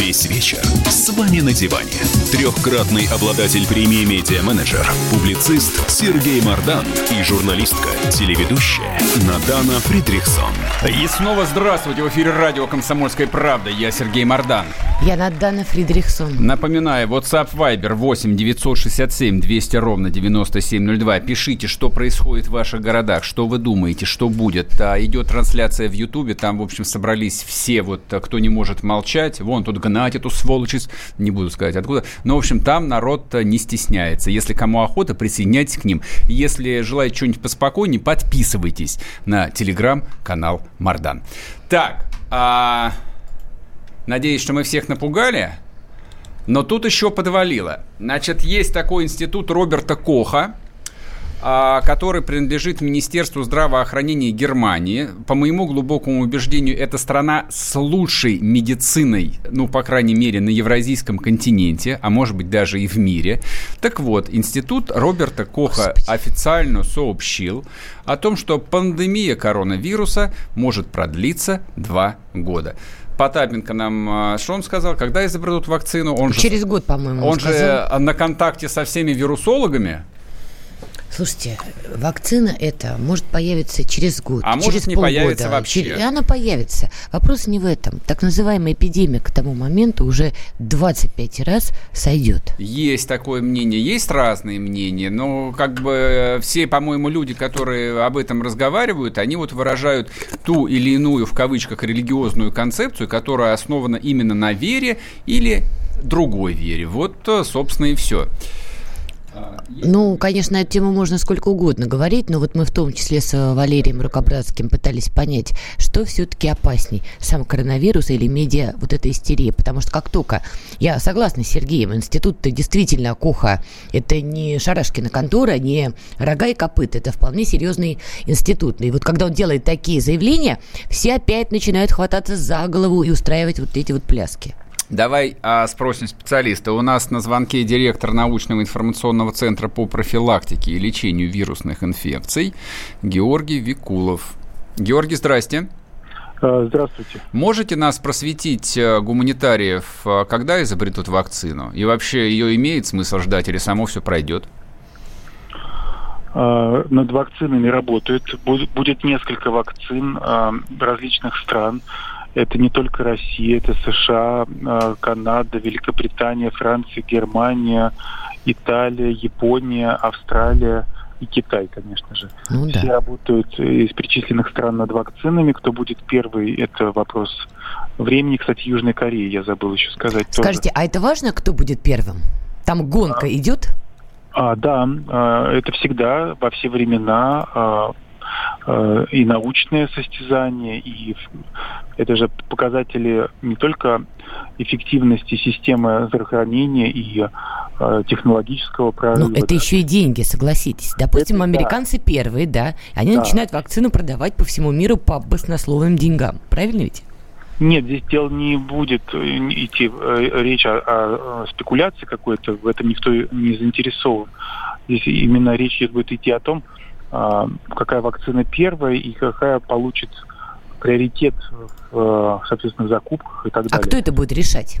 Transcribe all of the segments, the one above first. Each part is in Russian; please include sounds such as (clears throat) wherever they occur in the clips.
Весь вечер с вами на диване. Трехкратный обладатель премии «Медиа-менеджер», публицист Сергей Мардан и журналистка, телеведущая Надана Фридрихсон. И снова здравствуйте. В эфире радио «Комсомольская правда». Я Сергей Мардан. Я Надана Фридрихсон. Напоминаю, WhatsApp Viber 8 967 200 ровно 9702. Пишите, что происходит в ваших городах, что вы думаете, что будет. А, идет трансляция в Ютубе, там, в общем, собрались все, вот, кто не может молчать. Вон тут гнать эту сволочь, не буду сказать откуда. Но, в общем, там народ не стесняется. Если кому охота, присоединяйтесь к ним. Если желаете что-нибудь поспокойнее, подписывайтесь на телеграм-канал Мардан. Так, а... надеюсь, что мы всех напугали. Но тут еще подвалило. Значит, есть такой институт Роберта Коха, который принадлежит Министерству здравоохранения Германии. По моему глубокому убеждению, это страна с лучшей медициной, ну, по крайней мере, на евразийском континенте, а может быть даже и в мире. Так вот, институт Роберта Коха Господи. официально сообщил о том, что пандемия коронавируса может продлиться два года. Потапенко нам, а, что он сказал, когда изобретут вакцину? Он Через же, год, по-моему. Он, он же на контакте со всеми вирусологами. Слушайте, вакцина эта может появиться через год, а через может не полгода. появится вообще. И она появится. Вопрос не в этом. Так называемая эпидемия к тому моменту уже 25 раз сойдет. Есть такое мнение, есть разные мнения, но как бы э, все, по-моему, люди, которые об этом разговаривают, они вот выражают ту или иную, в кавычках, религиозную концепцию, которая основана именно на вере или другой вере. Вот, э, собственно, и все. Ну, конечно, эту тему можно сколько угодно говорить, но вот мы в том числе с э, Валерием Рукобратским пытались понять, что все-таки опасней, сам коронавирус или медиа, вот эта истерия. Потому что как только, я согласна с Сергеем, институт-то действительно Коха, это не Шарашкина контора, не рога и копыт, это вполне серьезный институт. И вот когда он делает такие заявления, все опять начинают хвататься за голову и устраивать вот эти вот пляски. Давай а, спросим специалиста. У нас на звонке директор научного информационного центра по профилактике и лечению вирусных инфекций Георгий Викулов. Георгий, здрасте. А, здравствуйте. Можете нас просветить, э, гуманитариев, э, когда изобретут вакцину? И вообще ее имеет смысл ждать или само все пройдет? А, над вакцинами работают. Будет несколько вакцин различных стран. Это не только Россия, это США, а, Канада, Великобритания, Франция, Германия, Италия, Япония, Австралия и Китай, конечно же. Ну, да. Все работают из перечисленных стран над вакцинами. Кто будет первый, это вопрос времени. Кстати, Южной Кореи я забыл еще сказать. Скажите, тоже. а это важно, кто будет первым? Там гонка а, идет? А, да, а, это всегда во все времена а, Э, и научное состязание, и это же показатели не только эффективности системы здравоохранения и э, технологического прорыва. Но это да. еще и деньги, согласитесь. Допустим, это, американцы да. первые, да, они да. начинают вакцину продавать по всему миру по баснословным деньгам. Правильно ведь? Нет, здесь дело не будет э, идти речь о, о спекуляции какой-то, в этом никто не заинтересован. Здесь именно речь будет идти о том, какая вакцина первая и какая получит приоритет в, соответственно, закупках и так а далее. А кто это будет решать?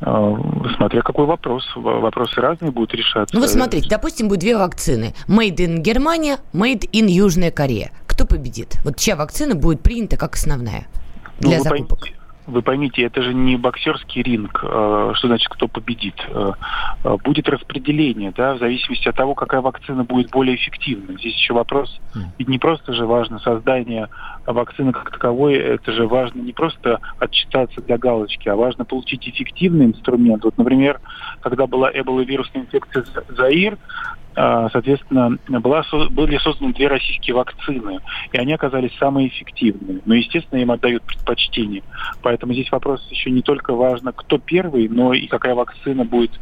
А, смотря какой вопрос. Вопросы разные будут решаться. Ну вот смотрите, допустим, будет две вакцины. Made in Германия, Made in Южная Корея. Кто победит? Вот чья вакцина будет принята как основная для ну, закупок? Поймите, вы поймите, это же не боксерский ринг, э, что значит, кто победит. Э, э, будет распределение, да, в зависимости от того, какая вакцина будет более эффективна. Здесь еще вопрос, ведь не просто же важно создание вакцины как таковой, это же важно не просто отчитаться для галочки, а важно получить эффективный инструмент. Вот, например, когда была эбола-вирусная инфекция Заир, соответственно, была, были созданы две российские вакцины, и они оказались самые эффективные. Но, естественно, им отдают предпочтение. Поэтому здесь вопрос еще не только важно, кто первый, но и какая вакцина будет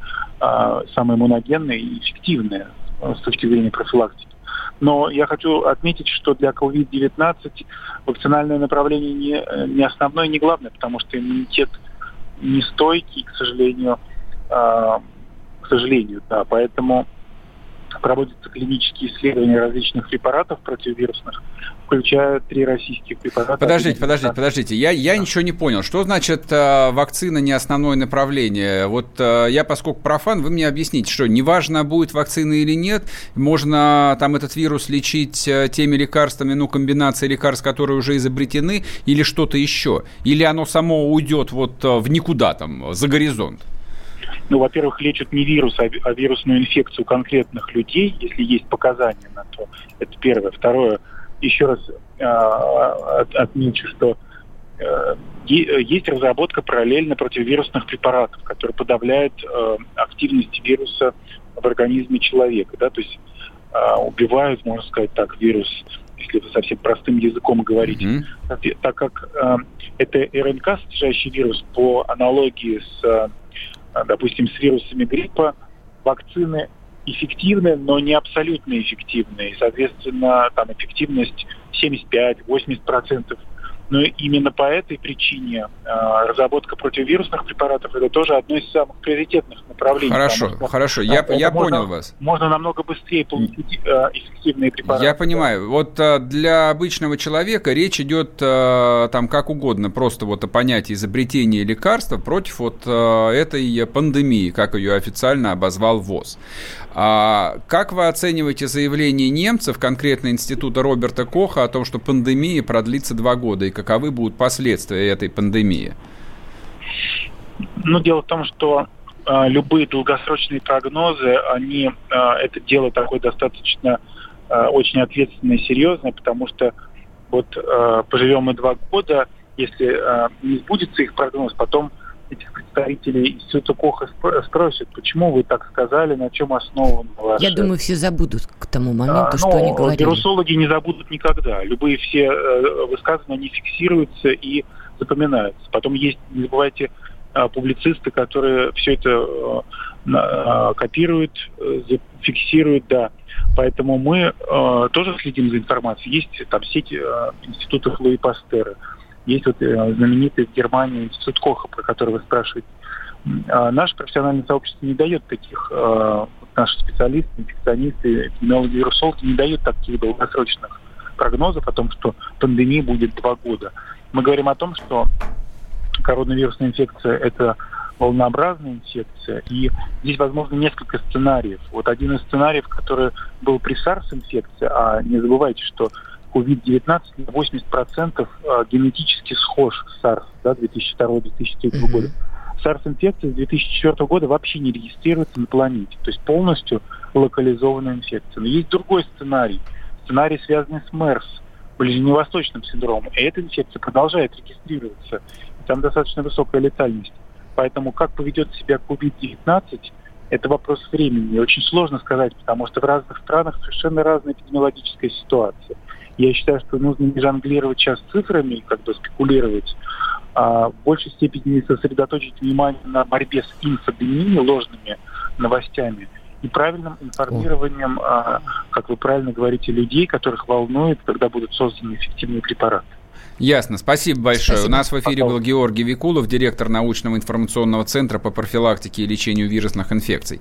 а, самая иммуногенная и эффективная а, с точки зрения профилактики. Но я хочу отметить, что для COVID-19 вакцинальное направление не, не основное, не главное, потому что иммунитет не стойкий, к сожалению, э, к сожалению, да, поэтому проводятся клинические исследования различных препаратов противовирусных, включая три российских препарата. Подождите, подождите, подождите. Я, я да. ничего не понял. Что значит э, вакцина не основное направление? Вот э, я, поскольку профан, вы мне объясните, что неважно, будет вакцина или нет, можно там этот вирус лечить э, теми лекарствами, ну, комбинацией лекарств, которые уже изобретены, или что-то еще? Или оно само уйдет вот э, в никуда там, за горизонт? Ну, во-первых, лечат не вирус, а, а вирусную инфекцию конкретных людей, если есть показания на то. Это первое. Второе, еще раз э, отмечу, что э, есть разработка параллельно противовирусных препаратов, которые подавляют э, активность вируса в организме человека. Да? То есть э, убивают, можно сказать так, вирус если вы совсем простым языком говорить, mm-hmm. так, так как э, это РНК, содержащий вирус, по аналогии с э, допустим, с вирусами гриппа, вакцины эффективны, но не абсолютно эффективны. И, соответственно, там эффективность 75-80%. Но именно по этой причине э, разработка противовирусных препаратов это тоже одно из самых приоритетных направлений. Хорошо, что, хорошо, я, я можно, понял вас. Можно намного быстрее получить э, эффективные препараты. Я понимаю. Вот э, для обычного человека речь идет э, там как угодно, просто вот о понятии изобретения лекарства против вот э, этой пандемии, как ее официально обозвал ВОЗ. А как вы оцениваете заявление немцев, конкретно Института Роберта Коха, о том, что пандемия продлится два года, и каковы будут последствия этой пандемии? Ну, дело в том, что э, любые долгосрочные прогнозы, они, э, это дело такое достаточно э, очень ответственное и серьезное, потому что вот э, поживем мы два года, если э, не сбудется их прогноз, потом этих представителей Института Коха спросят, почему вы так сказали, на чем основан ваш... Я думаю, все забудут к тому моменту, а, что они говорили. Вирусологи не забудут никогда. Любые все э, высказывания, они фиксируются и запоминаются. Потом есть, не забывайте, э, публицисты, которые все это э, э копируют, э, фиксируют, да. Поэтому мы э, тоже следим за информацией. Есть там сеть э, институтов Луи Пастера. Есть вот э, знаменитый в Германии институт Коха, про который вы спрашиваете. А наше профессиональное сообщество не дает таких, э, наши специалисты, инфекционисты, эпидемиологи, вирусологи не дают таких долгосрочных прогнозов о том, что пандемии будет два года. Мы говорим о том, что коронавирусная инфекция – это волнообразная инфекция, и здесь возможно несколько сценариев. Вот один из сценариев, который был при SARS-инфекции, а не забывайте, что COVID-19 на 80% а, генетически схож с SARS да, 2002-2003 mm-hmm. года. SARS-инфекция с 2004 года вообще не регистрируется на планете. То есть полностью локализованная инфекция. Но есть другой сценарий. Сценарий, связанный с МЕРС, ближневосточным синдромом. И эта инфекция продолжает регистрироваться. И там достаточно высокая летальность. Поэтому как поведет себя COVID-19, это вопрос времени. Очень сложно сказать, потому что в разных странах совершенно разная эпидемиологическая ситуация. Я считаю, что нужно не жонглировать сейчас цифрами, как бы спекулировать, а в большей степени сосредоточить внимание на борьбе с инфодемией, ложными новостями, и правильным информированием, а, как вы правильно говорите, людей, которых волнует, когда будут созданы эффективные препараты. Ясно. Спасибо большое. Спасибо. У нас в эфире был Георгий Викулов, директор научного информационного центра по профилактике и лечению вирусных инфекций.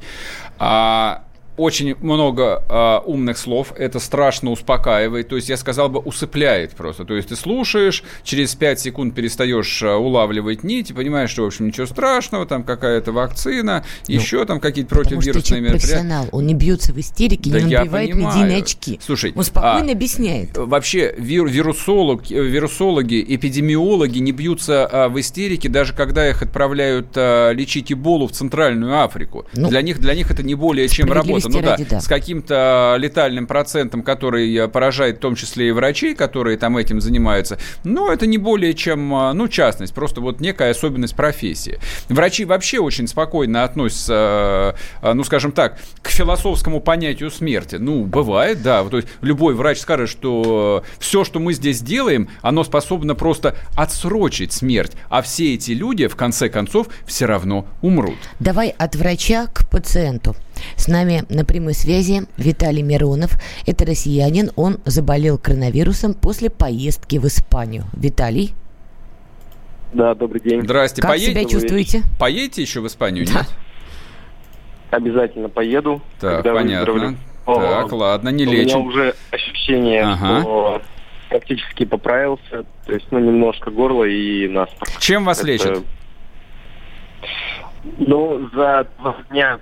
А очень много э, умных слов, это страшно успокаивает, то есть я сказал бы усыпляет просто, то есть ты слушаешь, через 5 секунд перестаешь э, улавливать нить и понимаешь, что в общем ничего страшного, там какая-то вакцина, ну, еще там какие-то противовирусные мероприятия. профессионал, он не бьется в истерике, да не набивает медийные очки. Слушай, он спокойно а, объясняет. Вообще вир, вирусолог, вирусологи, эпидемиологи не бьются а, в истерике, даже когда их отправляют а, лечить Эболу в Центральную Африку. Ну, для них для них это не более чем работа ну да, да, с каким-то летальным процентом, который э, поражает в том числе и врачей, которые там этим занимаются. Но это не более чем, э, ну, частность, просто вот некая особенность профессии. Врачи вообще очень спокойно относятся, э, ну, скажем так, к философскому понятию смерти. Ну, бывает, да. То есть любой врач скажет, что все, что мы здесь делаем, оно способно просто отсрочить смерть. А все эти люди, в конце концов, все равно умрут. Давай от врача к пациенту. С нами на прямой связи Виталий Миронов. Это россиянин. Он заболел коронавирусом после поездки в Испанию. Виталий? Да, добрый день. Здрасте. Как Поедете? себя чувствуете? Поедете еще в Испанию, да. нет? Обязательно поеду. Так, понятно. Так, ладно, не лечим. У меня уже ощущение, ага. что практически поправился. То есть, ну, немножко горло и наспор. Чем вас Это... лечат? Ну, за два дня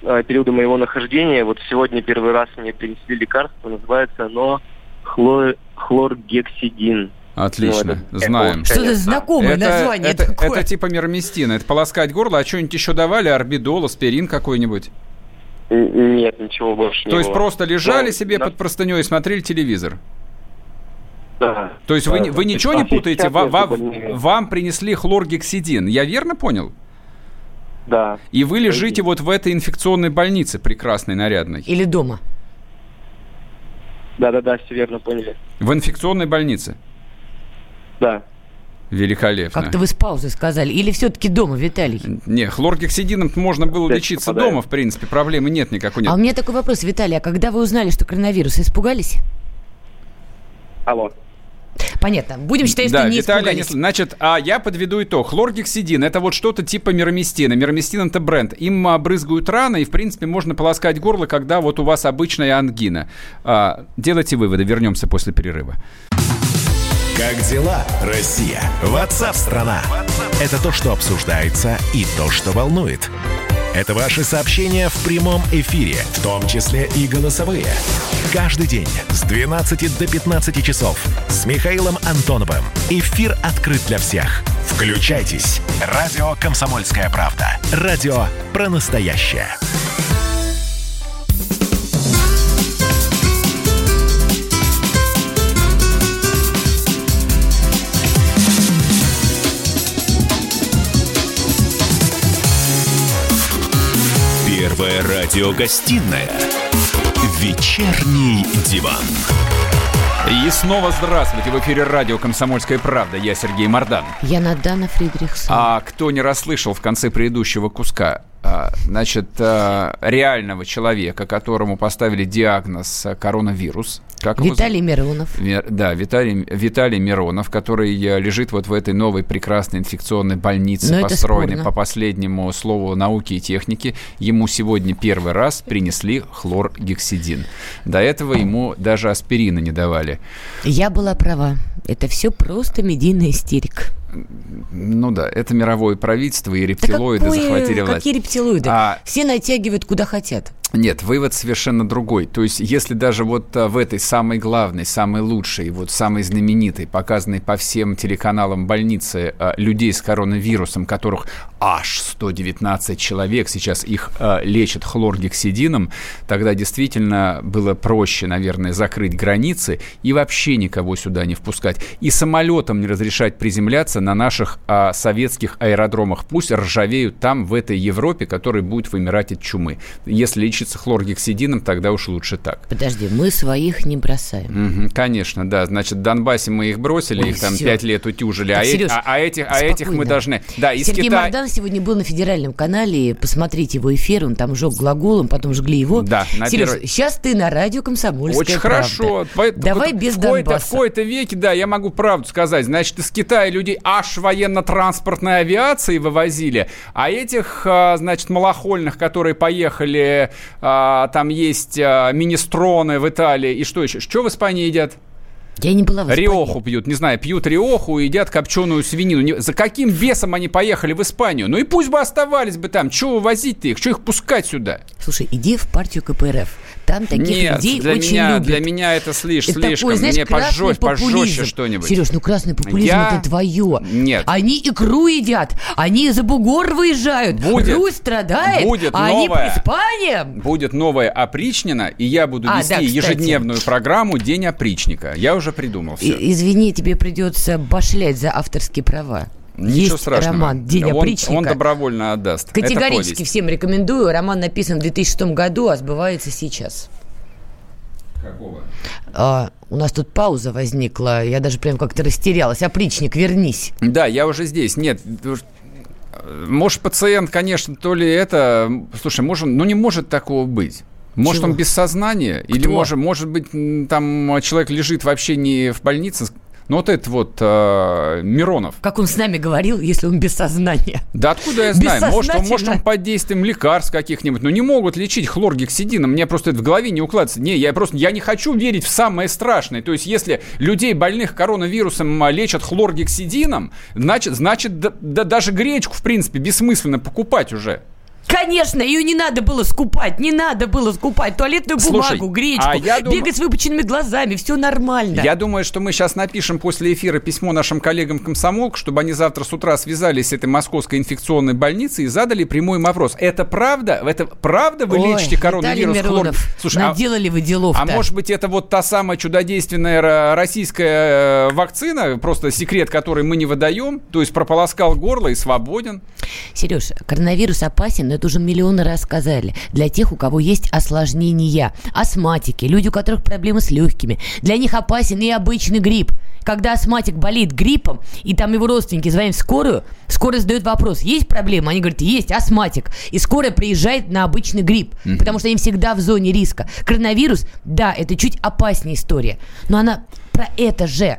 периода моего нахождения, вот сегодня первый раз мне принесли лекарство, называется оно хлор... хлоргексидин. Отлично, ну, знаем. Что-то знакомое это, название это, такое. Это типа мироместина, это полоскать горло, а что-нибудь еще давали? Орбидол, аспирин какой-нибудь? Нет, ничего больше То есть было. просто лежали Но, себе на... под простыней и смотрели телевизор? Да. То есть да, вы, вы ничего не путаете? Вам, вам, вам принесли хлоргексидин, я верно понял? Да. И вы лежите вот в этой инфекционной больнице прекрасной, нарядной? Или дома? Да-да-да, все верно поняли. В инфекционной больнице? Да. Великолепно. Как-то вы с паузы сказали. Или все-таки дома, Виталий? Не, хлоргексидином можно было Дальше лечиться попадаю. дома, в принципе. Проблемы нет никакой. Нет. А у меня такой вопрос, Виталий. А когда вы узнали, что коронавирус, испугались? Алло. Понятно. Будем считать, да, что не Виталий, испугались. Не... Значит, а я подведу итог. Хлоргексидин – это вот что-то типа мироместина. Мироместин – это бренд. Им обрызгают раны, и, в принципе, можно полоскать горло, когда вот у вас обычная ангина. А, делайте выводы. Вернемся после перерыва. Как дела, Россия? Ватсап-страна! Это то, что обсуждается и то, что волнует. Это ваши сообщения в прямом эфире, в том числе и голосовые. Каждый день с 12 до 15 часов с Михаилом Антоновым. Эфир открыт для всех. Включайтесь. Радио «Комсомольская правда». Радио про настоящее. Радиогостинная «Вечерний диван». И снова здравствуйте. В эфире радио «Комсомольская правда». Я Сергей Мордан. Я Надана Фридрихсон. А кто не расслышал в конце предыдущего куска, значит, а, реального человека, которому поставили диагноз коронавирус. Как Виталий его... Миронов. Да, Виталий, Виталий Миронов, который э, лежит вот в этой новой прекрасной инфекционной больнице, Но построенной по последнему слову науки и техники. Ему сегодня первый раз принесли хлоргексидин. До этого ему даже аспирина не давали. Я была права. Это все просто медийная истерика. Ну да, это мировое правительство и рептилоиды да какое, захватили власть. Какие рептилоиды? А... Все натягивают куда хотят. Нет, вывод совершенно другой. То есть, если даже вот а, в этой самой главной, самой лучшей, вот самой знаменитой, показанной по всем телеканалам больнице а, людей с коронавирусом, которых аж 119 человек, сейчас их а, лечат хлоргексидином, тогда действительно было проще, наверное, закрыть границы и вообще никого сюда не впускать. И самолетам не разрешать приземляться на наших советских аэродромах. Пусть ржавеют там, в этой Европе, которая будет вымирать от чумы. Если лечится хлоргексидином, тогда уж лучше так. Подожди, мы своих не бросаем. Угу, конечно, да. Значит, в Донбассе мы их бросили, Ой, их там пять лет утюжили, так, а, Сереж, а, а, этих, а этих мы должны... Да, из Сергей Китая... Мордан сегодня был на федеральном канале, посмотрите его эфир, он там жег глаголом, потом жгли его. Да, на Сереж, первый... сейчас ты на радио «Комсомольская Очень правда. хорошо. Давай без в Донбасса. В какой-то веке, да, я могу правду сказать. Значит, из Китая людей аж военно-транспортной авиации вывозили, а этих, а, значит, малохольных, которые поехали а, там есть а, министроны в Италии и что еще? Что в Испании едят? Я не была в Испании. Риоху пьют, не знаю, пьют риоху и едят копченую свинину. За каким весом они поехали в Испанию? Ну и пусть бы оставались бы там. Чего вывозить-то их? Чего их пускать сюда? Слушай, иди в партию КПРФ. Там таких Нет, людей для очень меня, любят. для меня это слишком, это слишком. Такой, знаешь, Мне пожестче, пожестче что-нибудь. Сереж, ну красный популизм Я... это твое. Нет. Они икру едят, они за бугор выезжают. Будет. Русь страдает, будет а новая, они по Испаниям. Будет новая опричнина, и я буду а, вести да, ежедневную программу «День опричника». Я уже придумал все. И, извини, тебе придется башлять за авторские права. Ничего Есть страшного. роман «День он, опричника». Он добровольно отдаст. Категорически всем рекомендую. Роман написан в 2006 году, а сбывается сейчас. Какого? А, у нас тут пауза возникла. Я даже прям как-то растерялась. Опричник, вернись. Да, я уже здесь. Нет, может, пациент, конечно, то ли это... Слушай, может, ну не может такого быть. Может, Чего? он без сознания? Кто? Или может, может быть, там человек лежит вообще не в больнице, Ну вот этот вот э, Миронов. Как он с нами говорил, если он без сознания. Да откуда я знаю? Может, он, может, он под действием лекарств каких-нибудь. Но не могут лечить хлоргексидином. Мне просто это в голове не укладывается. Не, я просто я не хочу верить в самое страшное. То есть, если людей, больных коронавирусом, лечат хлоргексидином, значит, значит да, да, даже гречку, в принципе, бессмысленно покупать уже. Конечно, ее не надо было скупать, не надо было скупать туалетную Слушай, бумагу, гречку, а я дум... бегать с выпученными глазами, все нормально. Я думаю, что мы сейчас напишем после эфира письмо нашим коллегам комсомолк, чтобы они завтра с утра связались с этой московской инфекционной больницей и задали прямой вопрос. Это правда? Это правда вы Ой, лечите коронавирус? Миронов, хлор... Слушай, а наделали а... вы делов А может быть это вот та самая чудодейственная российская э, вакцина, просто секрет, который мы не выдаем, то есть прополоскал горло и свободен? Сереж, коронавирус опасен, но это уже миллионы раз сказали. Для тех, у кого есть осложнения, астматики, люди, у которых проблемы с легкими. Для них опасен и обычный грипп. Когда астматик болит гриппом, и там его родственники звонят в скорую, скорая задает вопрос, есть проблема? Они говорят, есть астматик. И скорая приезжает на обычный грипп, mm-hmm. потому что они всегда в зоне риска. Коронавирус, да, это чуть опаснее история, но она про это же.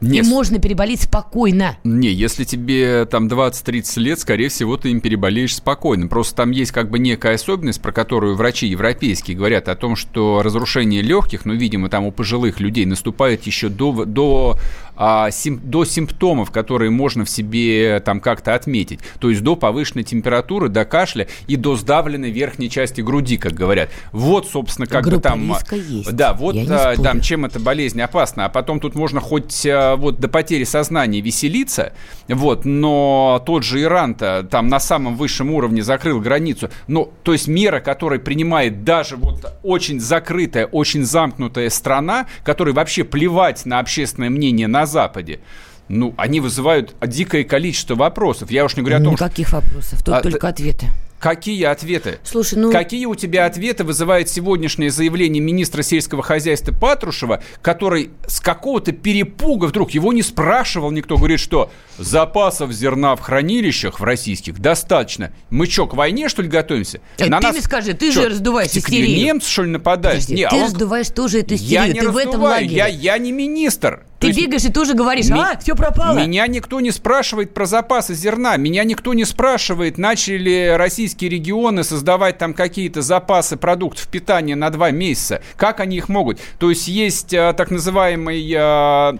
Не, и можно переболеть спокойно. Не, если тебе там 20-30 лет, скорее всего, ты им переболеешь спокойно. Просто там есть как бы некая особенность, про которую врачи европейские говорят о том, что разрушение легких, ну, видимо, там у пожилых людей наступает еще до, до а, сим, до симптомов, которые можно в себе там как-то отметить. То есть до повышенной температуры, до кашля и до сдавленной верхней части груди, как говорят. Вот, собственно, как Группа бы там... Есть. Да, вот а, там, чем эта болезнь опасна. А потом тут можно хоть а, вот до потери сознания веселиться, вот, но тот же Иран-то там на самом высшем уровне закрыл границу. Ну, то есть мера, которая принимает даже вот очень закрытая, очень замкнутая страна, которой вообще плевать на общественное мнение на Западе, ну, они вызывают дикое количество вопросов. Я уж не говорю о том, Никаких что... вопросов, тут а, только ответы. Какие ответы? Слушай, ну... Какие у тебя ответы вызывает сегодняшнее заявление министра сельского хозяйства Патрушева, который с какого-то перепуга вдруг, его не спрашивал никто, говорит, что запасов зерна в хранилищах в российских достаточно. Мы что, к войне, что ли, готовимся? А На ты нас... мне скажи, ты что, же раздуваешь истерию. Немцы, что ли, нападают? Подожди, не, ты а он... раздуваешь тоже эту истерию, я не ты раздуваю, в этом лагере. Я, я не министр. Ты есть, бегаешь и тоже говоришь, ми- а, все пропало. Меня никто не спрашивает про запасы зерна. Меня никто не спрашивает, начали ли российские регионы создавать там какие-то запасы продуктов питания на два месяца. Как они их могут? То есть есть а, так называемый а,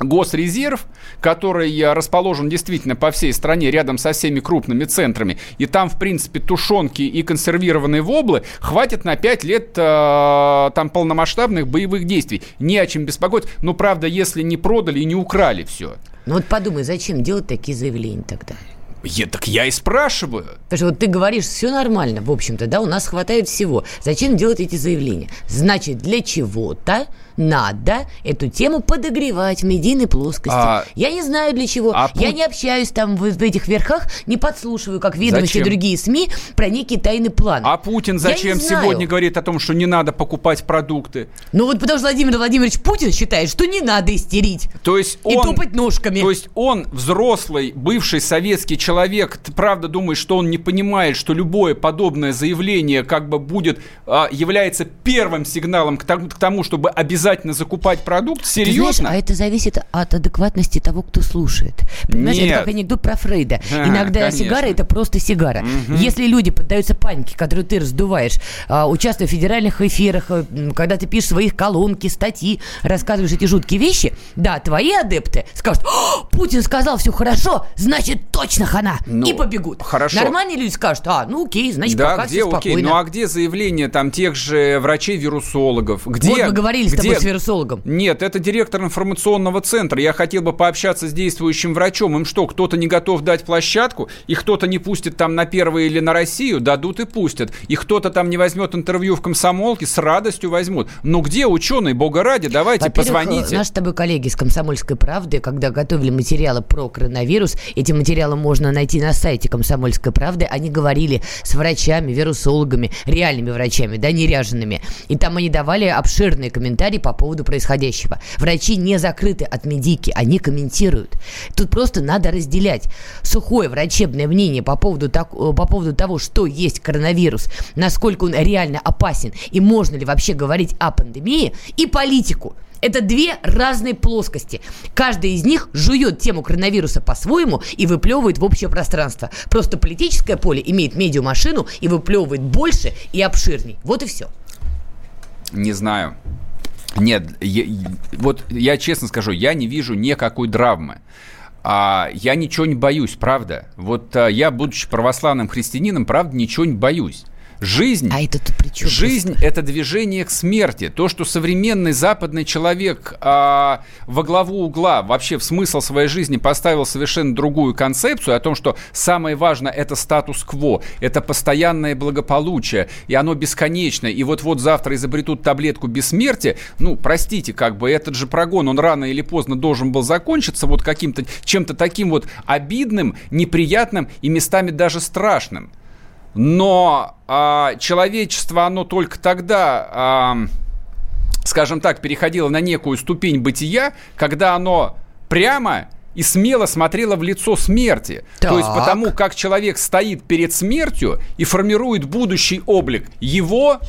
Госрезерв, который расположен действительно по всей стране, рядом со всеми крупными центрами, и там, в принципе, тушенки и консервированные воблы хватит на 5 лет э, там полномасштабных боевых действий. Не о чем беспокоиться. Но, правда, если не продали и не украли все. Ну вот подумай, зачем делать такие заявления тогда? Я, так я и спрашиваю. Потому что вот ты говоришь, все нормально, в общем-то, да, у нас хватает всего. Зачем делать эти заявления? Значит, для чего-то надо эту тему подогревать в медийной плоскости. А... Я не знаю для чего. А я не общаюсь там в, в этих верхах, не подслушиваю, как ведомости и другие СМИ про некий тайный план. А Путин зачем сегодня говорит о том, что не надо покупать продукты? Ну вот потому что Владимир Владимирович Путин считает, что не надо истерить. То есть он, и топать ножками. То есть он взрослый, бывший советский человек, ты правда думаешь, что он не понимает, что любое подобное заявление как бы будет, а, является первым сигналом к тому, к тому чтобы обязательно закупать продукт? Серьезно? Ты знаешь, а это зависит от адекватности того, кто слушает. Понимаешь, Нет. это как анекдот про Фрейда. А, Иногда конечно. сигара это просто сигара. Угу. Если люди поддаются панике, которую ты раздуваешь, а, участвуя в федеральных эфирах, э, когда ты пишешь своих колонки, статьи, рассказываешь эти жуткие вещи, да, твои адепты скажут, Путин сказал все хорошо, значит точно хана, ну, и побегут. Хорошо. Нормальные люди скажут, а, ну окей, значит да, пока где все спокойно. окей, ну а где заявление там тех же врачей-вирусологов? Где, вот мы говорили с тобой с вирусологом? Нет, это директор информационного центра. Я хотел бы пообщаться с действующим врачом. Им что, кто-то не готов дать площадку? И кто-то не пустит там на первое или на Россию? Дадут и пустят. И кто-то там не возьмет интервью в комсомолке? С радостью возьмут. Но где ученые? Бога ради, давайте, позвоните. Наши с тобой коллеги из «Комсомольской правды», когда готовили материалы про коронавирус, эти материалы можно найти на сайте «Комсомольской правды», они говорили с врачами, вирусологами, реальными врачами, да, неряженными. И там они давали обширные комментарии по поводу происходящего. Врачи не закрыты от медики, они комментируют. Тут просто надо разделять сухое врачебное мнение по поводу, так, э, по поводу того, что есть коронавирус, насколько он реально опасен и можно ли вообще говорить о пандемии, и политику. Это две разные плоскости. Каждая из них жует тему коронавируса по-своему и выплевывает в общее пространство. Просто политическое поле имеет медиумашину и выплевывает больше и обширней. Вот и все. Не знаю. Нет, я, вот я честно скажу, я не вижу никакой драмы. А я ничего не боюсь, правда. Вот а, я, будучи православным христианином, правда, ничего не боюсь. Жизнь, а это жизнь это движение к смерти. То, что современный западный человек а, во главу угла вообще в смысл своей жизни поставил совершенно другую концепцию о том, что самое важное это статус-кво, это постоянное благополучие, и оно бесконечно. И вот-вот завтра изобретут таблетку бессмертия. Ну, простите, как бы этот же прогон, он рано или поздно должен был закончиться вот каким-то чем-то таким вот обидным, неприятным и местами даже страшным. Но а, человечество, оно только тогда, а, скажем так, переходило на некую ступень бытия, когда оно прямо и смело смотрело в лицо смерти. Так. То есть потому, как человек стоит перед смертью и формирует будущий облик его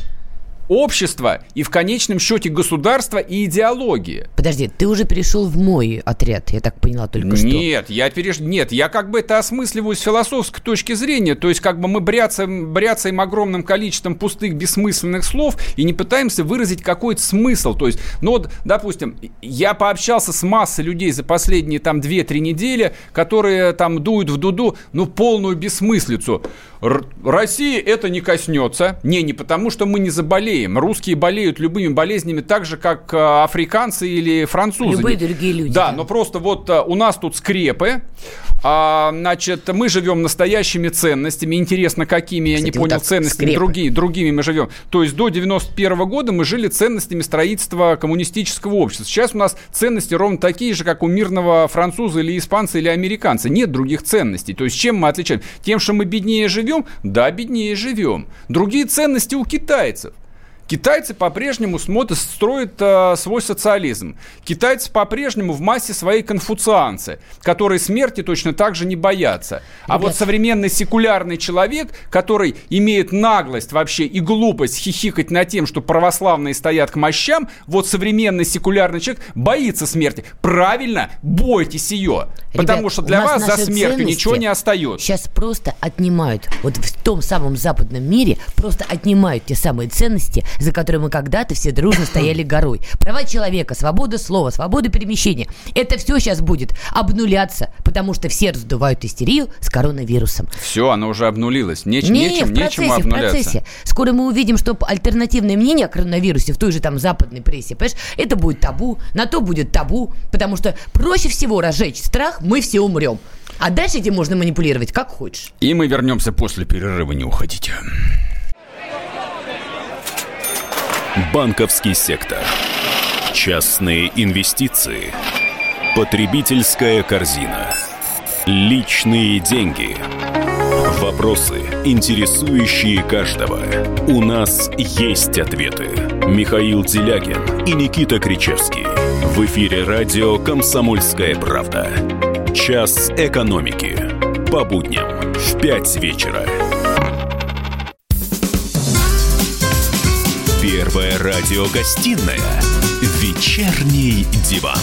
общество и в конечном счете государство и идеология. Подожди, ты уже перешел в мой отряд, я так поняла только что. Нет, я переш... Нет, я как бы это осмысливаю с философской точки зрения. То есть как бы мы бряцаем, бряцаем огромным количеством пустых, бессмысленных слов и не пытаемся выразить какой-то смысл. То есть, ну вот, допустим, я пообщался с массой людей за последние там 2-3 недели, которые там дуют в дуду, ну, полную бессмыслицу. Р- России это не коснется. Не, не потому, что мы не заболеем. Русские болеют любыми болезнями так же, как э, африканцы или французы. Любые другие люди. Да, да. но просто вот э, у нас тут скрепы. А, значит, мы живем настоящими ценностями. Интересно, какими, Кстати, я не понял, вот ценностями другие, другими мы живем. То есть до 91 года мы жили ценностями строительства коммунистического общества. Сейчас у нас ценности ровно такие же, как у мирного француза или испанца или американца. Нет других ценностей. То есть чем мы отличаем? Тем, что мы беднее живем? Да, беднее живем. Другие ценности у китайцев. Китайцы по-прежнему смотрят, строят э, свой социализм. Китайцы по-прежнему в массе своей конфуцианцы, которые смерти точно так же не боятся. А Ребят. вот современный секулярный человек, который имеет наглость вообще и глупость хихикать над тем, что православные стоят к мощам, вот современный секулярный человек боится смерти. Правильно, бойтесь ее. Ребят, потому что для вас за смертью ничего не остается. Сейчас просто отнимают, вот в том самом западном мире просто отнимают те самые ценности, за которой мы когда-то все дружно (clears throat) стояли горой. Права человека, свобода слова, свобода перемещения. Это все сейчас будет обнуляться, потому что все раздувают истерию с коронавирусом. Все, оно уже обнулилось. Неч, не, нечем, в процессе, нечем обнуляться. В процессе. Скоро мы увидим, что альтернативное мнение о коронавирусе в той же там западной прессе, понимаешь, это будет табу, на то будет табу, потому что проще всего разжечь страх, мы все умрем. А дальше этим можно манипулировать как хочешь. И мы вернемся после перерыва, не уходите. Банковский сектор. Частные инвестиции. Потребительская корзина. Личные деньги. Вопросы, интересующие каждого. У нас есть ответы. Михаил Делягин и Никита Кричевский. В эфире радио «Комсомольская правда». Час экономики. По будням в 5 вечера. Первая радиогостинная «Вечерний диван».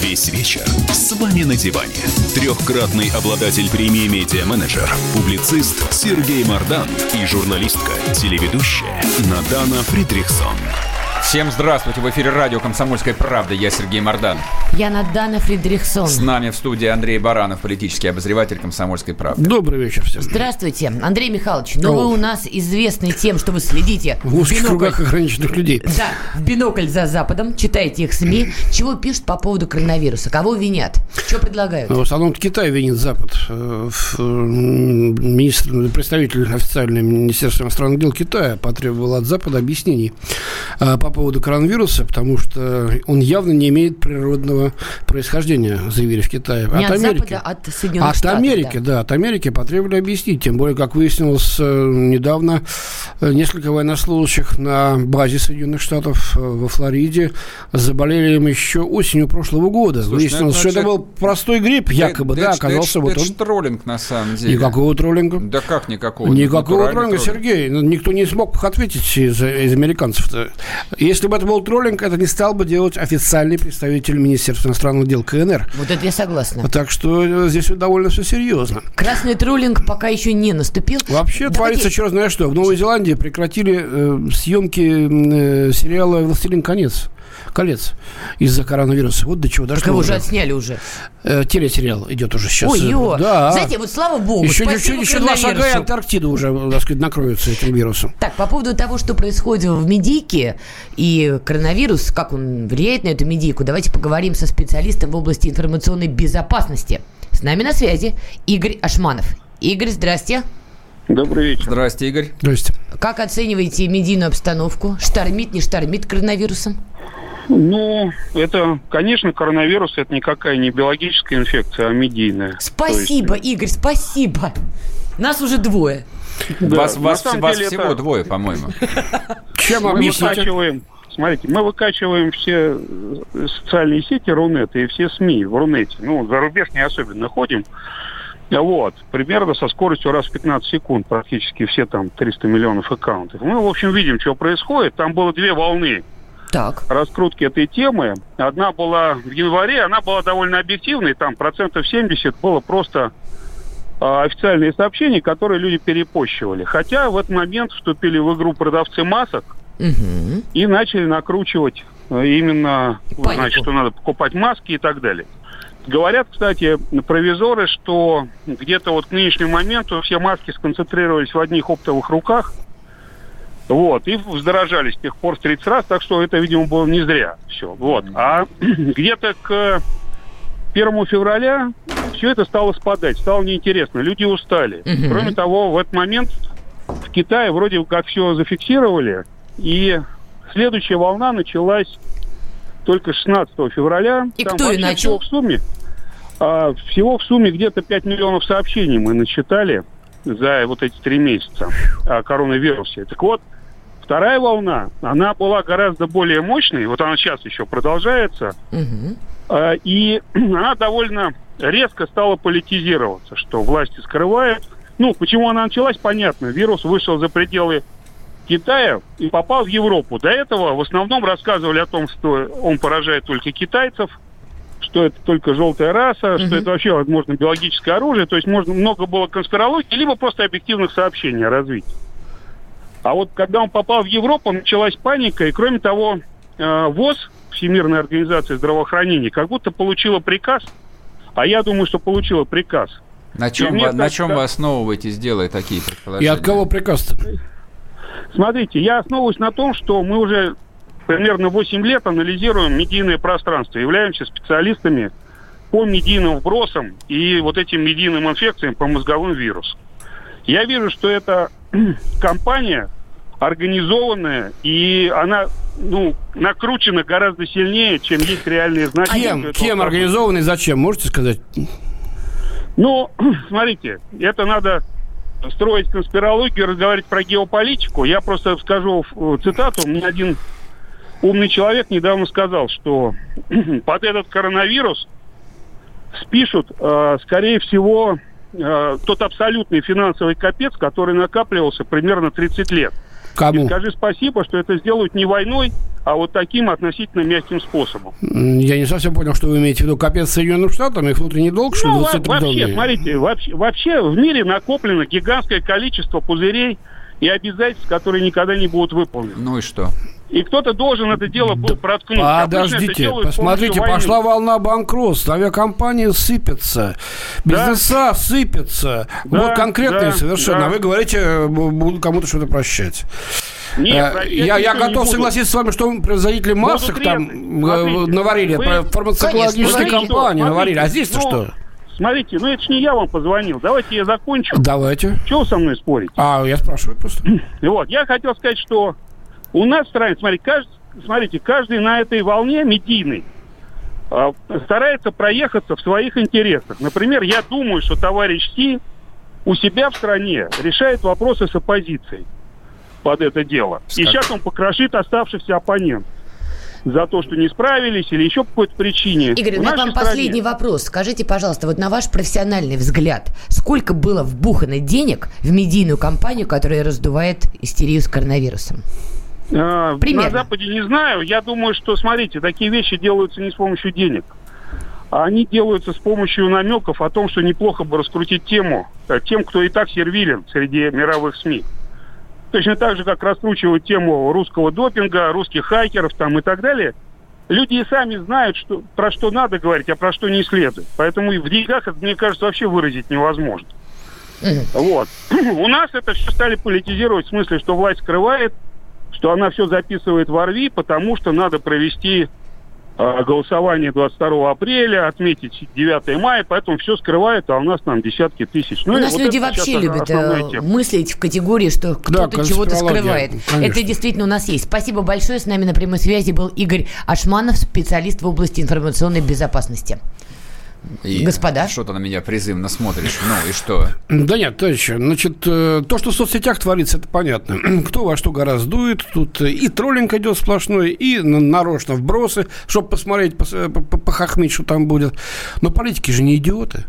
Весь вечер с вами на диване. Трехкратный обладатель премии «Медиа-менеджер», публицист Сергей Мардан и журналистка, телеведущая Надана Фридрихсон. Всем здравствуйте. В эфире радио «Комсомольская правда». Я Сергей Мордан. Я Надана Фридрихсон. С нами в студии Андрей Баранов, политический обозреватель «Комсомольской правды». Добрый вечер всем. Здравствуйте. Андрей Михайлович, ну вы у нас известны тем, что вы следите... В узких бинокль... кругах ограниченных людей. Да, в бинокль за Западом, читаете их СМИ. Чего пишут по поводу коронавируса? Кого винят? Что предлагают? Ну, в основном Китай винит Запад. Э, министр, представитель официального Министерства иностранных дел Китая потребовал от Запада объяснений э, по поводу коронавируса, потому что он явно не имеет природного происхождения, заявили в Китае. Не от, от Америки. Запада, от Соединенных от Штатов. Америки, да. да, от Америки потребовали объяснить. Тем более, как выяснилось э, недавно, э, несколько военнослужащих на базе Соединенных Штатов э, во Флориде заболели им еще осенью прошлого года. Слушай, выяснилось, ну, это, что это был простой грипп, якобы, да, оказался это, вот он. Это троллинг, на самом деле. Никакого троллинга. Да как никакого? Никакого троллинга, троллинг. Сергей. Никто не смог ответить из, из американцев Если бы это был троллинг, это не стал бы делать официальный представитель Министерства иностранных дел КНР. Вот это я согласна. Так что э, здесь довольно все серьезно. Красный троллинг пока еще не наступил. Вообще Давайте... творится черт знает что. В Новой Зеландии прекратили э, съемки э, сериала «Властелин конец» колец из-за коронавируса. Вот до чего дошло. Так его уже отсняли уже. Э, телесериал идет уже сейчас. Ой, ё. Да. Знаете, вот слава богу, еще, еще, еще два шага и Антарктида уже, так сказать, накроется этим вирусом. Так, по поводу того, что происходит в медике и коронавирус, как он влияет на эту медику, давайте поговорим со специалистом в области информационной безопасности. С нами на связи Игорь Ашманов. Игорь, здрасте. Добрый вечер. Здрасте, Игорь. Здрасте. Как оцениваете медийную обстановку? Штормит, не штормит коронавирусом? Ну, это, конечно, коронавирус это никакая не биологическая инфекция, а медийная. Спасибо, есть... Игорь, спасибо. Нас уже двое. Да, вас вас, вас всего это... двое, по-моему. (laughs) Чем мы выкачиваем, смотрите, мы выкачиваем все социальные сети Рунета и все СМИ в Рунете. Ну, за рубеж не особенно ходим. Вот, примерно со скоростью раз в 15 секунд практически все там 300 миллионов аккаунтов. Мы, в общем, видим, что происходит. Там было две волны так. раскрутки этой темы. Одна была в январе, она была довольно объективной, там процентов 70 было просто э, официальные сообщения, которые люди перепощивали. Хотя в этот момент вступили в игру продавцы масок угу. и начали накручивать э, именно, Панику. значит, что надо покупать маски и так далее. Говорят, кстати, провизоры, что где-то вот к нынешнему моменту все маски сконцентрировались в одних оптовых руках – вот, и вздорожали с тех пор в 30 раз, так что это, видимо, было не зря все. Вот. А (clears throat) где-то к 1 февраля все это стало спадать, стало неинтересно, люди устали. Угу. Кроме того, в этот момент в Китае вроде как все зафиксировали, и следующая волна началась только 16 февраля. И Там кто и начал? Всего в сумме, а, всего в сумме где-то 5 миллионов сообщений мы насчитали за вот эти три месяца о коронавирусе. Так вот, Вторая волна, она была гораздо более мощной, вот она сейчас еще продолжается, угу. и (clears throat) она довольно резко стала политизироваться, что власти скрывают. Ну, почему она началась, понятно. Вирус вышел за пределы Китая и попал в Европу. До этого в основном рассказывали о том, что он поражает только китайцев, что это только желтая раса, угу. что это вообще, возможно, биологическое оружие. То есть можно много было конспирологии, либо просто объективных сообщений о развитии. А вот когда он попал в Европу, началась паника, и кроме того, э, ВОЗ, Всемирная организация здравоохранения, как будто получила приказ, а я думаю, что получила приказ. На чем, вы, на чем вы основываетесь, делая такие предположения? И от кого приказ-то? Смотрите, я основываюсь на том, что мы уже примерно 8 лет анализируем медийное пространство, являемся специалистами по медийным вбросам и вот этим медийным инфекциям по мозговым вирусам. Я вижу, что это (clears throat) компания организованная, и она ну, накручена гораздо сильнее, чем есть реальные значения. Кем, кем организована и зачем, можете сказать? Ну, (clears throat) смотрите, это надо строить конспирологию, разговаривать про геополитику. Я просто скажу цитату. Мне один умный человек недавно сказал, что (clears throat) под этот коронавирус спишут, э, скорее всего, э, тот абсолютный финансовый капец, который накапливался примерно 30 лет. Кому? И скажи спасибо, что это сделают не войной, а вот таким относительно мягким способом. Я не совсем понял, что вы имеете в виду. Капец Соединенным Штатам, их внутренний долг, что ну, ли? Вообще, смотрите, вообще, вообще в мире накоплено гигантское количество пузырей и обязательств, которые никогда не будут выполнены. Ну и что? И кто-то должен это дело был проткнуть. Подождите, посмотрите, пошла волна банкротств, авиакомпании сыпятся, бизнеса да. сыпятся. Да, вот конкретные да, совершенно. Да. А вы говорите, буду кому-то что-то прощать. Нет, э, я, я готов согласиться с вами, что производители масок там э, смотрите, наварили, вы, фармацевтологические компании наварили. А здесь-то ну, что? Смотрите, ну это ж не я вам позвонил. Давайте я закончу. Давайте. Чего вы со мной спорить? А, я спрашиваю просто. (clears throat) Вот, я хотел сказать, что у нас в стране, смотрите, каждый, смотрите, каждый на этой волне медийный э, старается проехаться в своих интересах. Например, я думаю, что товарищ Си у себя в стране решает вопросы с оппозицией под это дело. И сейчас он покрошит оставшихся оппонентов за то, что не справились или еще по какой-то причине. Игорь, у меня вам стране... последний вопрос. Скажите, пожалуйста, вот на ваш профессиональный взгляд, сколько было вбухано денег в медийную кампанию, которая раздувает истерию с коронавирусом? Э, Примерно. На Западе не знаю. Я думаю, что, смотрите, такие вещи делаются не с помощью денег. а Они делаются с помощью намеков о том, что неплохо бы раскрутить тему э, тем, кто и так сервилен среди мировых СМИ. Точно так же, как раскручивать тему русского допинга, русских хакеров там и так далее. Люди и сами знают, что, про что надо говорить, а про что не следует. Поэтому и в деньгах это, мне кажется, вообще выразить невозможно. Вот. (clears throat) У нас это все стали политизировать в смысле, что власть скрывает, что она все записывает в ОРВИ, потому что надо провести э, голосование 22 апреля, отметить 9 мая, поэтому все скрывает, а у нас там десятки тысяч. Ну, У нас вот люди вообще любят э, мыслить в категории, что кто-то чего-то конспирология, скрывает. конечно. Это действительно у нас есть. Спасибо большое. С нами на прямой связи был Игорь Ашманов, специалист в области информационной безопасности. И Господа. Что ты на меня призывно смотришь? Ну и что? Да нет, товарищи, значит, э, то, что в соцсетях творится, это понятно. (clears throat) Кто во что гораздо дует, тут э, и троллинг идет сплошной, и нарочно вбросы, чтобы посмотреть, пос- по- по- похохмить, что там будет. Но политики же не идиоты.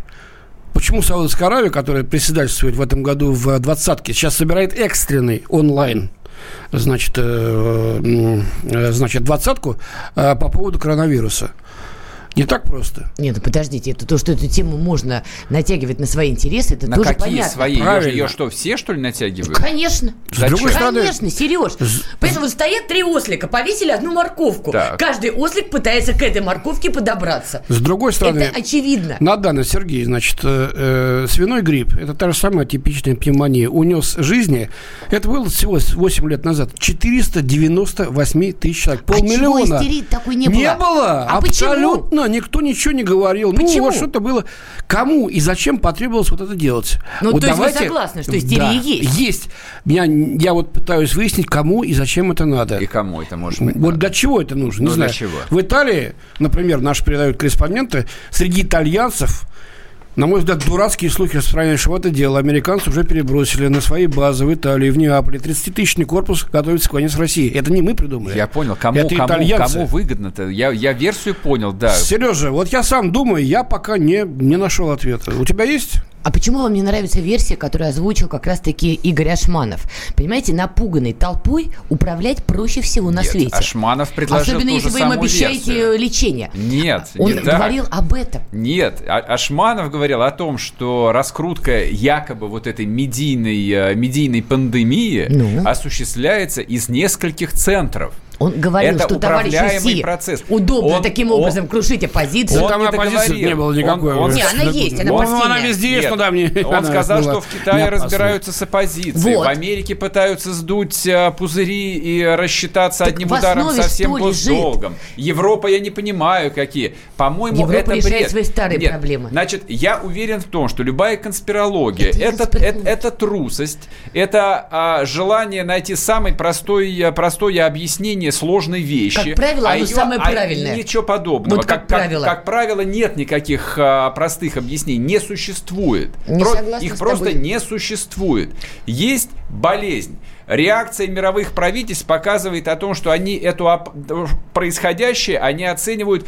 Почему Саудовская Аравия, которая председательствует в этом году в двадцатке, сейчас собирает экстренный онлайн значит, э, э, значит, двадцатку э, по поводу коронавируса? Не так просто. Нет, ну подождите, это то, что эту тему можно натягивать на свои интересы, это На тоже какие понятно. свои? Ее, Правильно. ее что, все, что ли, натягивают? Конечно. С другой стороны- Конечно, Сереж. Поэтому стоят три ослика, повесили одну морковку. Так. Каждый ослик пытается к этой морковке подобраться. С другой стороны, Это очевидно. Надана Сергей, значит, э, э, свиной грипп, это та же самая типичная пневмония, унес жизни, это было всего 8 лет назад, 498 тысяч человек, А чего полмиллиона. истерии такой не было? Не было, А почему? Абсолютно, никто ничего не говорил. Ну, Почему? вот что-то было. Кому и зачем потребовалось вот это делать? Ну, вот то есть вы согласны, что истерия Да, есть? Есть. Меня, я вот пытаюсь выяснить, кому и зачем это надо. И кому это может быть? Вот надо? для чего это нужно? Не Ну, знаю. для чего? В Италии, например, наши передают корреспонденты, среди итальянцев, на мой взгляд, дурацкие слухи распространяют, что в это дело американцы уже перебросили на свои базы в Италии, в Неаполе. 30-тысячный корпус готовится к войне с Россией. Это не мы придумали. Я понял, кому, Это кому, итальянцы. кому выгодно-то? Я, я версию понял, да. Сережа, вот я сам думаю, я пока не, не нашел ответа. У тебя есть? А почему вам не нравится версия, которую озвучил как раз-таки Игорь Ашманов? Понимаете, напуганной толпой управлять проще всего на Нет, свете. Ашманов предложил Особенно ту если же вы им обещаете версию. лечение. Нет, Он не так. говорил об этом. Нет, А- Ашманов говорил о том, что раскрутка якобы вот этой медийной, э, медийной пандемии Ну? осуществляется из нескольких центров. Он говорил, Это что управляемый Си процесс. удобно Он- таким он- образом крушить оппозицию. Он там не оппозиции не было никакой. Он- он- Не, она есть, она партийная. она везде есть, Нет, но да, мне... Он (laughs) она сказал, была что в Китае разбираются с оппозицией. Вот. В Америке пытаются сдуть э, пузыри и рассчитаться Так одним ударом со всем госдолгом. Европа, я не понимаю, какие. По-моему, Европа это решает бред. свои старые Нет, проблемы. Значит, я уверен в том, что любая конспирология Это это, конспирология. это, это трусость, это а, желание найти самое простое, простое объяснение сложной вещи. Как правило, а оно её- самое а правильное. Ничего подобного. Вот как правило. Как, правило, нет никаких а, простых объяснений, не существует. Не согласна их просто не существует. Есть болезнь. Реакция мировых правительств показывает о том, что они эту оп- происходящее они оценивают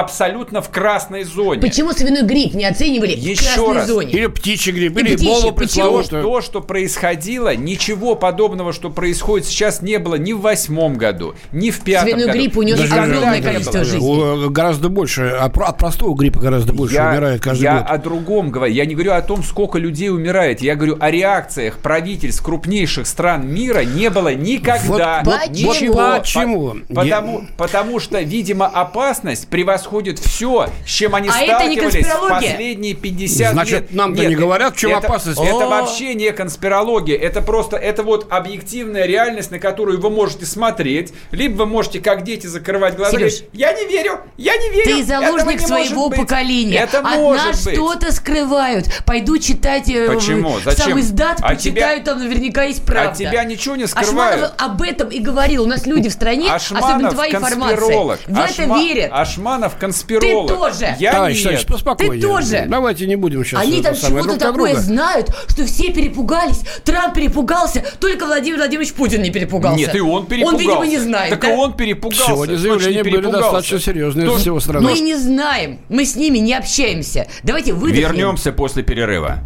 абсолютно в красной зоне. Почему свиной грипп не оценивали Еще в красной раз. зоне? Или птичий грипп, или птичий, Эбола почему? пресловутая. То, что происходило, ничего подобного, что происходит сейчас, не было ни в восьмом году, ни в пятом Свиной году. грипп унес Никогда огромное количество жизней. Гораздо больше. про- От простого гриппа гораздо больше я, умирает каждый я год. о другом говорю. Я не говорю о том, сколько людей умирает. Я говорю о реакциях правительств крупнейших стран мира не было никогда. Вот- вот Ничего. почему? По- Потому, потому что, видимо, опасность превосходит все, с чем они А это сталкивались в последние 50 Значит, лет. нам-то Нет, не говорят, в чем это- опасность. Это О. вообще не конспирология. Это просто, это вот объективная реальность, на которую вы можете смотреть. Либо вы можете, как дети, закрывать глаза и Сереж, говорить, я не верю, я не верю. Ты заложник своего быть». поколения. Это От может нас быть. что-то скрывают. Пойду читать э, Почему? Зачем? сам издат, А почитаю, тебя- там наверняка есть правда. От тебя ничего не Ашманов скрывают. об этом и говорил. У нас люди в стране, особенно Ашманов твоя информация, конспиролог. в это Ашма- верят. Ашманов конспиролог. Ты тоже. Я Товарищ, нет. товарищ, поспокойнее. Ты тоже. Давайте не будем сейчас... Они там чего-то на такое друга. знают, что все перепугались. Трамп перепугался, только Владимир Владимирович Путин не перепугался. Нет, и он перепугался. Он, видимо, не знает. Так да? и он перепугался. Сегодня заявления были перепугался. достаточно серьезные То- из всего страны. Мы не знаем. Мы с ними не общаемся. Давайте выдохнем. Вернемся после перерыва.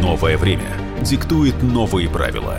Новое время диктует новые правила.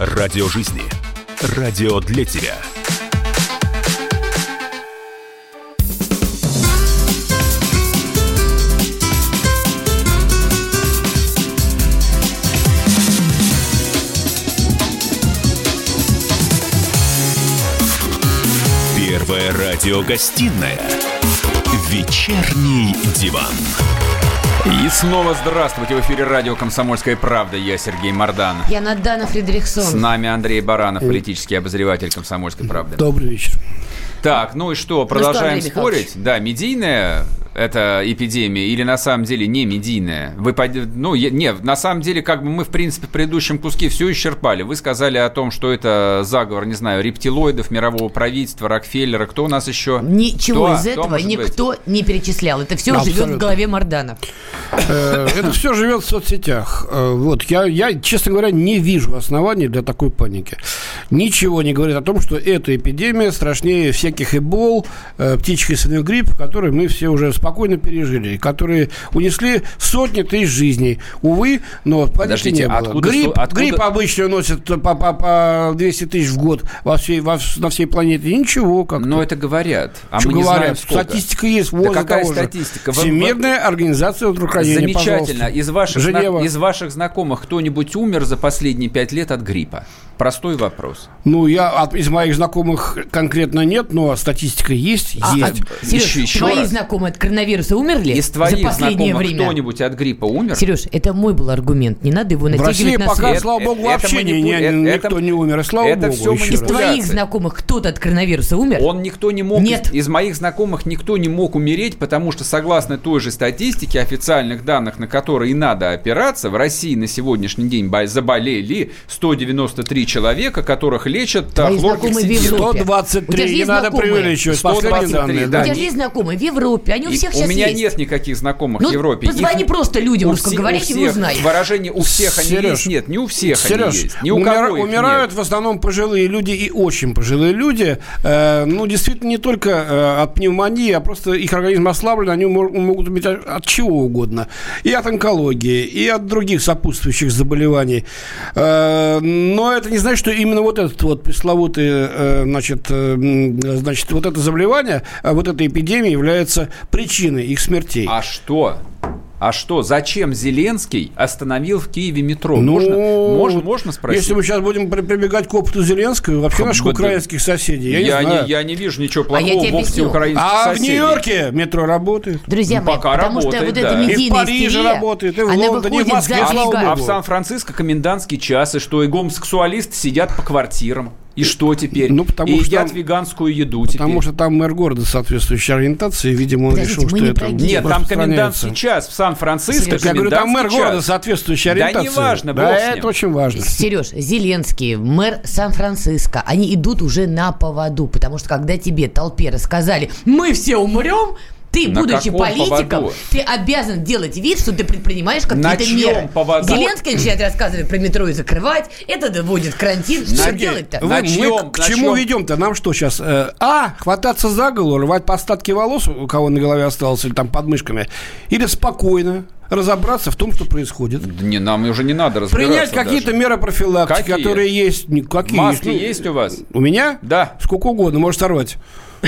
Радио жизни. Радио для тебя. Первая радиогостинная «Вечерний диван». И снова здравствуйте. В эфире радио «Комсомольская правда». Я Сергей Мордан. Я Надана Фредериксон. С нами Андрей Баранов, политический обозреватель «Комсомольской правды». Добрый вечер. Так, ну и что, продолжаем Андрей спорить? Да, медийная эта эпидемия или на самом деле не медийная? Вы, ну, не, на самом деле, как бы мы, в принципе, в предыдущем куске все исчерпали. Вы сказали о том, что это заговор, не знаю, рептилоидов, мирового правительства, Рокфеллера. Кто у нас еще? Ничего Кто? из Кто этого может быть? никто не перечислял. Это все Абсолютно. живет в голове Мардана. Э, Это все живет в соцсетях. Э, Вот, я, я, честно говоря, не вижу оснований для такой паники. Ничего не говорит о том, что эта эпидемия страшнее всяких эбол, э, птичий свиной грипп, которые мы все уже спокойно пережили, и которые унесли сотни тысяч жизней. Увы, но Подождите, не было. откуда грипп, откуда- грипп обычно носит по, по- по 200 тысяч в год во всей, во на всей планете. Ничего как Но это говорят, а Что мы не говорят? знаем сколько. Статистика есть. Да какая того же. статистика? Вы- Всемирная организация здравоохранения. Замечательно. пожалуйста. Из ваших, зна- Женева. из ваших знакомых кто-нибудь умер за последние пять лет от гриппа? Простой вопрос. Ну, я от, из моих знакомых конкретно нет, но статистика есть. А, есть. а, Сереж, Еще- еще твои раз. знакомые от коронавируса умерли Из за твоих последнее знакомых время? кто-нибудь от гриппа умер? Сереж, это мой был аргумент. Не надо его В натягивать России на пока, свой. Это- слава богу, это вообще манипу- ни- это- никто не умер. И слава это богу, всё еще Из раз. твоих знакомых кто-то от коронавируса умер? Он никто не мог, Нет. Из, из моих знакомых никто не мог умереть, потому что согласно той же статистике, официальных данных, на которые и надо опираться, в России на сегодняшний день заболели 193 человека, которых лечат. У 123, тебя же не есть надо знакомые? преувеличивать. Последние 123, данные, да. У тебя же есть знакомые в Европе, они у И всех у сейчас меня есть. нет никаких знакомых Ну, в Европе. позвони просто людям у русскоговорящим и узнай. всех Выражение у всех они Сереж, есть. Нет, не у всех Сереж, они есть. Ни у умира- кого их умирают нет. в основном пожилые люди и очень пожилые люди. Э, ну, действительно, не только э, от пневмонии, а просто их организм ослаблен, они мо- могут быть от, чего угодно. И от онкологии, и от других сопутствующих заболеваний. Э, но это не значит, что именно вот этот вот пресловутый, э, значит, э, значит, вот это заболевание, э, вот эта эпидемия является причиной их смертей. А что? А что? Зачем Зеленский остановил в Киеве метро? Ну, можно, можно, можно спросить? Если мы сейчас будем при- прибегать к опыту Зеленского, вообще наших Вот, украинских соседей, я, я, не знаю. не, я не вижу ничего А я плохого тебе в опыте украинских А в соседей. Нью-Йорке метро работает. Друзья Ну, мои, пока потому что работает, вот да. эта И в Париже истерия, работает, и в Лондоне, и в Москве, слава берега. А богу. в Сан-Франциско комендантский час, и что, и гомосексуалисты сидят по квартирам. И что теперь? Ну, потому и что едят там- веганскую еду теперь. Потому что там мэр города соответствующей ориентации, видимо, он Подождите, решил, что не это. Нет, там распространяется. комендантский час в Сан-Франциско. Я говорю, там мэр комендантский города соответствующей Да ориентации. да, бог с ним. это очень важно. Сереж, Зеленский, мэр Сан-Франциско, они идут уже на поводу, потому что когда тебе толпе рассказали, мы все умрем, ты, На будучи политиком, поводу? ты обязан делать вид, что ты предпринимаешь На какие-то чьем меры. поводу? Зеленский начинает рассказывать про метро и закрывать, это вводит карантин. Что Сергей, делать-то? На Вы- мы чьем- к на чему чьем? ведем-то? Нам что сейчас? э, а, хвататься за голову, рвать по остатки волос, у кого на голове осталось, или там под мышками? Или спокойно разобраться в том, что происходит? Да Не, нам уже не надо разбираться Принять какие-то меры профилактики, Какие? которые есть. Какие Маски Ну, есть у вас? У меня? Да. Сколько угодно, можешь сорвать. (laughs)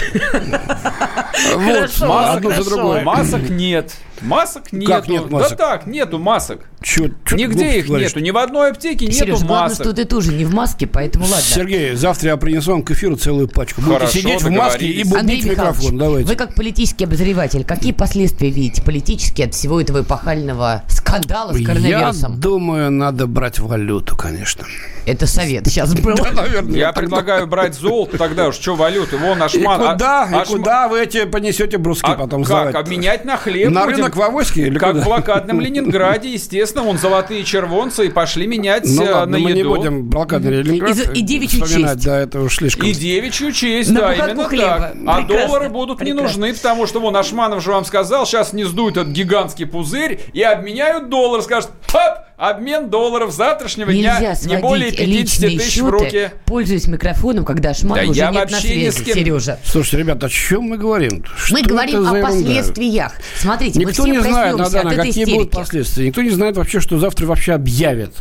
Вот. Масок нет. Масок нету. Как нет масок? Да так, нету масок. Чё- Нигде их говоришь? нету. Ни в одной аптеке нету Сереж, главное, масок. что ты тоже не в маске, поэтому ладно. Сергей, завтра я принесу вам к эфиру целую пачку. Будете Хорошо, сидеть в маске и бубнить микрофон. Давайте. вы как политический обозреватель, какие последствия видите политические от всего этого эпохального скандала с Я коронавирусом? думаю, надо брать валюту, конечно. Это совет сейчас был. Наверное. Я предлагаю брать золото тогда уж, что валюты. Вон И Ашман. куда, а- и куда вы эти понесете бруски А потом как? Обменять на хлеб На будем? Рынок в Авоське или Как куда? в блокадном (laughs) Ленинграде, естественно, вон золотые червонцы и пошли менять Ну э, ладно, на мы не еду. будем блокадный Ленинград И и девичью честь. да, это уж слишком. И девичью честь, На да, именно хлеба. так. А Прекрасно, доллары будут не прекрасно. нужны, потому что вон Ашманов же вам сказал, сейчас не сдуют этот гигантский пузырь и обменяют доллар, скажут, хоп, обмен долларов завтрашнего Нельзя дня не более сводить 50 личные тысяч счеты, в руки. пользуясь микрофоном, когда Шман Да уже я нет на вообще ни с связи, кем- Сережа. Слушайте, ребята, о чем мы говорим? Что Мы говорим о ерунда? последствиях. Смотрите, мы Никто все не знает, Надана, какие будут истерики. последствия. Никто не знает вообще, что завтра вообще объявят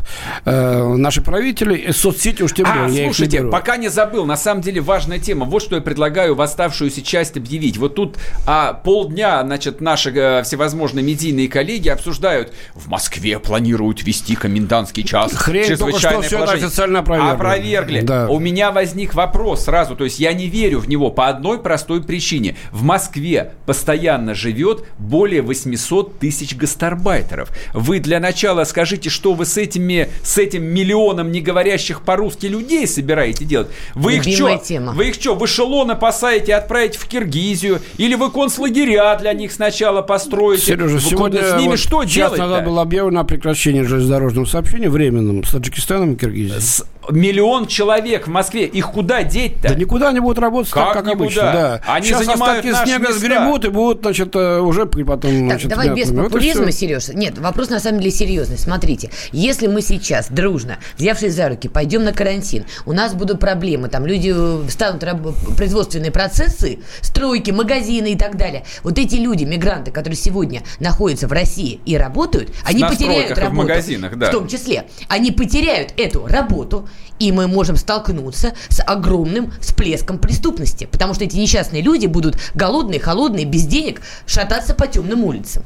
э, наши правители. И соцсети уж тем А, более, я их не слушайте, пока не забыл, на самом деле важная тема. Вот что я предлагаю в оставшуюся часть объявить. Вот тут а, полдня, значит, наши э, всевозможные медийные коллеги обсуждают. В Москве планируют ввести комендантский час. Хрень, только что чрезвычайное всё это положение. официально опровергли. Опровергли. Да. У меня возник вопрос сразу. То есть я не верю в него по одной простой причине. В Москве постоянно живет более 800 тысяч гастарбайтеров. Вы для начала скажите, что вы с этими, с этим миллионом не говорящих по-русски людей собираете делать? Вы их что? тема. Вы их что, в эшелоны посадите и отправите в Киргизию? Или вы концлагеря для них сначала построите? Сережа, Вы сегодня с ними вот что делать назад было объявлено о прекращении железнодорожного сообщения временным с Таджикистаном и Киргизией. С- Миллион человек в Москве. Их куда деть-то? Да никуда они будут работать Как так, как никуда? обычно. Да. Они Сейчас занимают остатки снега места. сгребут и будут, значит, э, уже при- потом... Так, значит, давай без. Вот популизма. Сереж. Нет, вопрос на самом деле серьезный. Смотрите, если мы сейчас дружно, взявшись за руки, пойдем на карантин, у нас будут проблемы, там люди э, станут раб- производственные процессы, стройки, магазины и так далее. Вот эти люди, мигранты, которые сегодня находятся в России и работают, они потеряют работу. Магазинах, да. В том числе. Они потеряют эту работу, и мы можем столкнуться с огромным всплеском преступности. Потому что эти несчастные люди будут голодные, холодные, без денег шататься по темным улицам.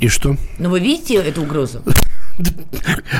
И что? Но вы видите эту угрозу?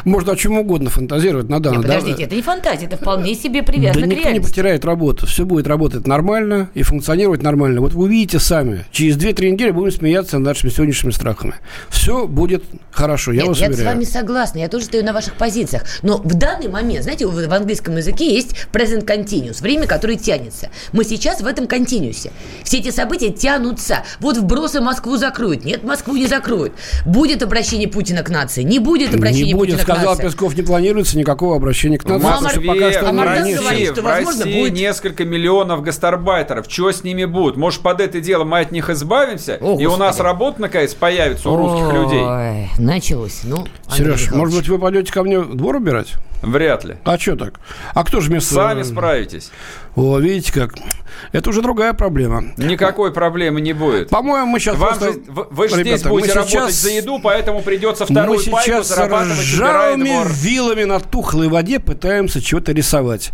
Можно о чем угодно фантазировать, Надана. Нет, да? подождите, это не фантазия, это вполне себе Да привязано к никто не потеряет работу. Все будет работать нормально и функционировать нормально. Вот вы увидите сами. Через 2-3 недели будем смеяться над нашими сегодняшними страхами. Все будет хорошо, я Нет, вас я с уверяю. вами согласна, я тоже стою на ваших позициях. Но в данный момент, знаете, в, в английском языке есть present continuous, время, которое тянется. Мы сейчас в этом континуусе. Все эти события тянутся. Вот вбросы Москву закроют. Нет, Москву не закроют. Будет обращение Путина к нации, не будет обращения Не будет, Путина сказал. Песков, не планируется никакого обращения к нации. Ну, а Москве, пока что в а Мардан говорит, что, в возможно, России будет- несколько миллионов гастарбайтеров. Что с ними будет? Может, под это дело мы от них избавимся? О, и у нас Господи. работа, наконец, появится у русских людей? Началось. Ну, Сереж, может быть, вы пойдете ко мне двор убирать? Вряд ли. А что так? А кто же вместо... Сами справитесь. О, видите как. Это уже другая проблема. Никакой проблемы не будет. По-моему, мы сейчас Вам просто... же, вы, вы же Ребята, здесь будете мы работать сейчас- за еду, поэтому придется Мы вторую пайку сейчас с ржавыми вилами на тухлой воде пытаемся чего-то рисовать.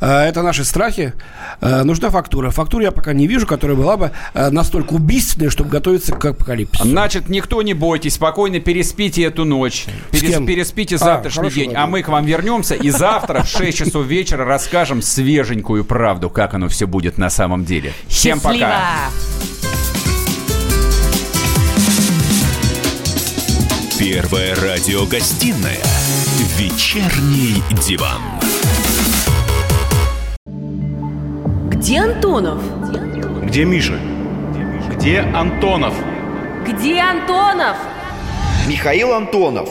А, Это наши страхи. А, Нужна фактура. Фактуру я пока не вижу, которая была бы а, настолько убийственной, чтобы готовиться к апокалипсису. Значит, никто не бойтесь, спокойно переспите эту ночь. Перес- переспите А, завтрашний хорошо, день, а мы к вам вернемся и завтра в 6 часов вечера расскажем свеженькую правду, как оно все будет на самом деле. Всем Счастливо! пока! Первая радиогостинная «Вечерний диван». Где Антонов? Где Миша? Где Антонов? Где Антонов? Михаил Антонов.